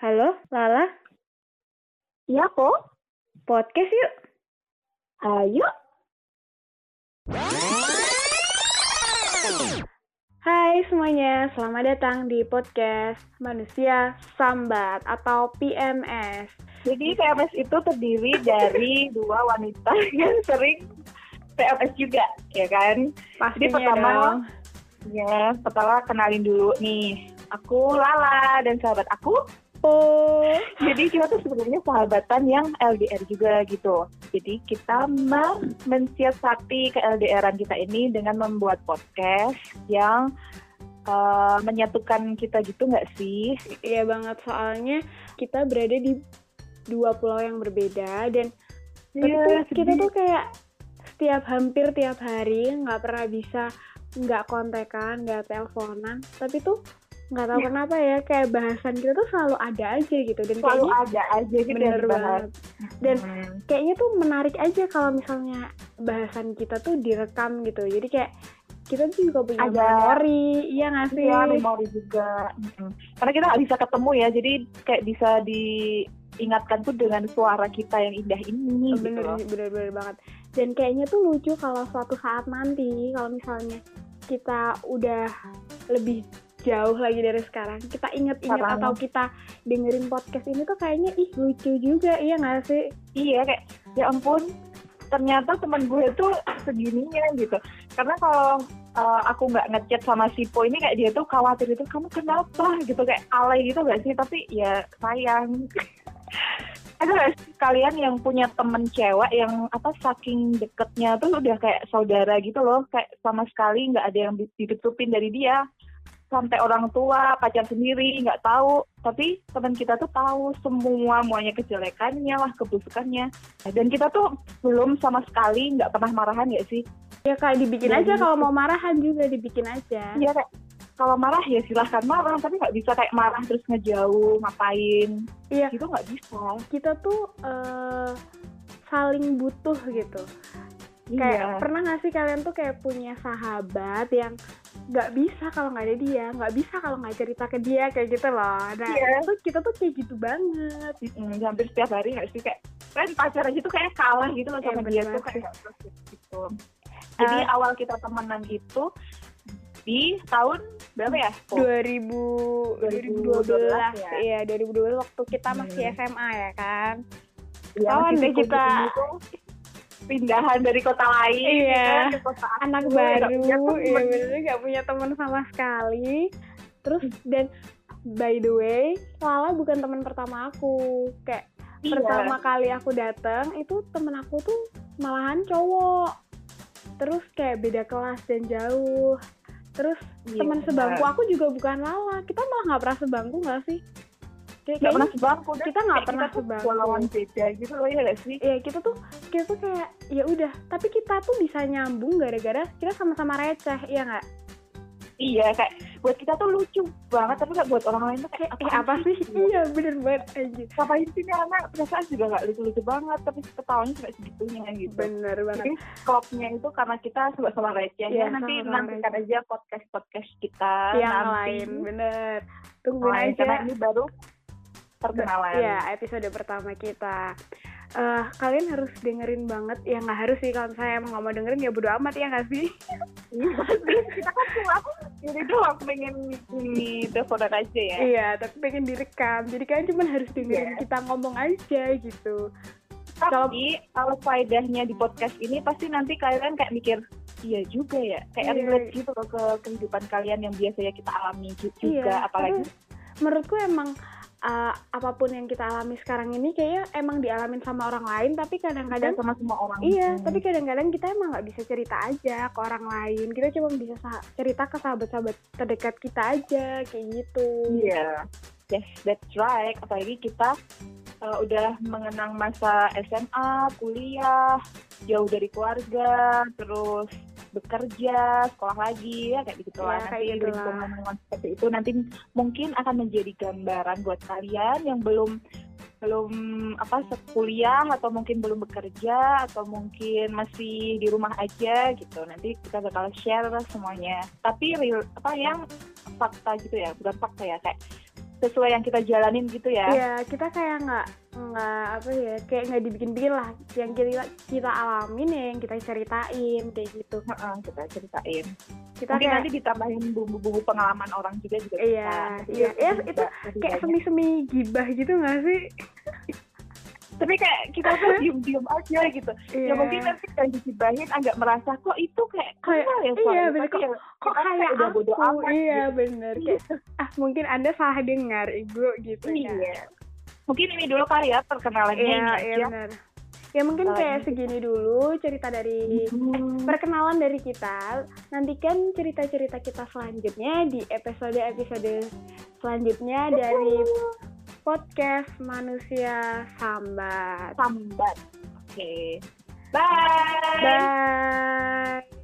Halo, Lala. Iya kok. Podcast yuk. Ayo. Hai semuanya, selamat datang di podcast Manusia Sambat atau PMS. Jadi PMS itu terdiri dari dua wanita yang sering PMS juga, ya kan? Pastinya Jadi pertama, dong. ya pertama kenalin dulu nih. Aku Lala dan sahabat aku. Oh, Jadi kita tuh sebenarnya sahabatan yang LDR juga gitu. Jadi kita mau mensiasati ke LDRan kita ini dengan membuat podcast yang eh, menyatukan kita gitu nggak sih? iya banget soalnya kita berada di dua pulau yang berbeda dan tapi Iya, kita tuh kayak setiap hampir tiap hari nggak pernah bisa nggak kontekan, nggak teleponan, tapi tuh nggak tahu kenapa ya kayak bahasan kita tuh selalu ada aja gitu dan selalu kayaknya ada aja gitu bener banget dan Hmm. kayaknya tuh menarik aja kalau misalnya bahasan kita tuh direkam gitu jadi kayak kita tuh juga punya Ada. memori iya nggak sih Iya, memori juga. Mm-mm. Karena kita nggak bisa ketemu ya, jadi kayak bisa diingatkan tuh dengan suara kita yang indah ini. gitu bener loh. bener bener banget dan kayaknya tuh lucu kalau suatu saat nanti kalau misalnya kita udah lebih jauh lagi dari sekarang kita inget-inget atau kita dengerin podcast ini tuh kayaknya ih lucu juga iya nggak sih Iya, kayak ya ampun, ternyata teman gue tuh segininya gitu. Karena kalau uh, aku nggak ngechat sama si Po ini kayak dia tuh khawatir itu kamu kenapa gitu kayak alay gitu gak sih? Tapi ya sayang. Ada nggak sih kalian yang punya temen cewek yang apa saking deketnya tuh udah kayak saudara gitu loh, kayak sama sekali nggak ada yang ditutupin dari dia sampai orang tua pacar sendiri nggak tahu. Tapi teman kita tuh tahu semua muanya kejelekannya lah kebusukannya. Dan kita tuh belum sama sekali nggak pernah marahan ya sih? Ya kayak dibikin Jadi- aja kalau mau marahan juga dibikin aja. Iya kayak kalau marah ya silahkan marah tapi nggak bisa kayak marah terus ngejauh ngapain? Iya. itu nggak bisa. Kita tuh eh, saling butuh gitu kayak iya pernah gak sih kalian tuh kayak punya sahabat yang nggak bisa kalau nggak ada dia nggak bisa kalau nggak cerita ke dia kayak gitu loh nah Iya. itu kita tuh kayak gitu banget Mm, hampir setiap hari nggak sih kayak kan pacar aja tuh kayak kalah gitu loh Iya, sama bener dia tuh kayak gitu jadi Eh. awal kita temenan itu di tahun berapa ya? Po? 2000 2012 2012 ya. iya 2012 waktu kita masih Hmm. SMA ya kan Kawan masih deh kita. Tuh pindahan dari kota lain Iya. gitu, ke kota anak aku, nggak baru. punya temen. ya bener. Nggak punya teman sama sekali. Terus dan by the way Lala bukan teman pertama aku. Kayak Iya. pertama kali aku datang itu temen aku tuh malahan cowok. Terus kayak beda kelas dan jauh. Terus Iya, teman sebangku aku juga bukan Lala. Kita malah nggak pernah sebangku nggak sih kayak nggak pernah sebangku. kita nggak pernah sebangku. lawan beda gitu loh ya gak sih? Ya kita tuh kita tuh kayak ya udah. Tapi kita tuh bisa nyambung gara-gara kita sama-sama receh iya nggak? Iya kayak buat kita tuh lucu banget tapi kayak buat orang lain tuh kayak eh apa sih? iya bener banget anjir. Ngapain sih nih anak perasaan juga nggak lucu-lucu banget tapi ketawanya sampai segitunya gitu. Bener banget. jadi klopnya itu karena kita sama-sama receh. Iya, ya nanti nantikan aja podcast podcast kita yang nanti. lain bener. Tungguin aja. karena ini baru perkenalan. Ya episode pertama kita. Eh, kalian harus dengerin banget. Ya nggak harus sih. Kalau saya mau nggak mau dengerin ya bodo amat ya nggak sih? Iya, kita kan cuma ini doang pengen ini teleponan aja ya. iya tapi pengen direkam. Jadi kalian cuma harus dengerin Iya. kita ngomong aja gitu. Tapi kalau faedahnya di podcast ini pasti nanti kalian kayak mikir iya juga ya, kayak Iya. relate gitu loh ke kehidupan kalian yang biasanya kita alami ju- juga, Iya, apalagi menurutku emang uh, apa pun yang kita alami sekarang ini kayaknya emang dialamin sama orang lain tapi kadang-kadang kadang sama semua orang. Iya, Hmm. tapi kadang-kadang kita emang nggak bisa cerita aja ke orang lain. Kita cuma bisa sa- cerita ke sahabat-sahabat terdekat kita aja, kayak gitu. Iya, yes, that's right. Apalagi kita uh, udah mengenang masa SMA, kuliah, jauh dari keluarga, terus bekerja, sekolah lagi, ya kayak gitu lah. Ya, nanti gitu lingkungan-lingkungan seperti itu nanti mungkin akan menjadi gambaran buat kalian yang belum belum apa kuliah atau mungkin belum bekerja atau mungkin masih di rumah aja gitu. Nanti kita bakal share semuanya. Tapi real apa yang fakta gitu ya bukan fakta ya kayak sesuai yang kita jalanin gitu ya. Iya, kita kayak nggak nggak apa ya, kayak nggak dibikin-bikin lah. Yang kita kita alamin ya, yang kita ceritain kayak gitu. Heeh, kita ceritain Kita mungkin kayak nanti ditambahin bumbu-bumbu pengalaman orang juga juga Iya, bisa. iya. Ya, lebih itu kayak semi-semi gibah gitu nggak sih? tapi kayak kita tuh diem-diem aja gitu Iya. ya mungkin nanti yang digibahin agak merasa kok itu kayak kenal ya iya, bener. Tapi ya, kok kita kayak udah aku bodo amat iya gitu. bener kayak ah mungkin anda salah dengar ibu gitu kan iya mungkin ini dulu kali ya perkenalannya iya iya aja benar. Ya mungkin kayak ini- segini dulu cerita dari Hmm. perkenalan dari kita. Nantikan cerita-cerita kita selanjutnya di episode-episode selanjutnya dari podcast manusia sambat. Sambat. Oke. Bye. Bye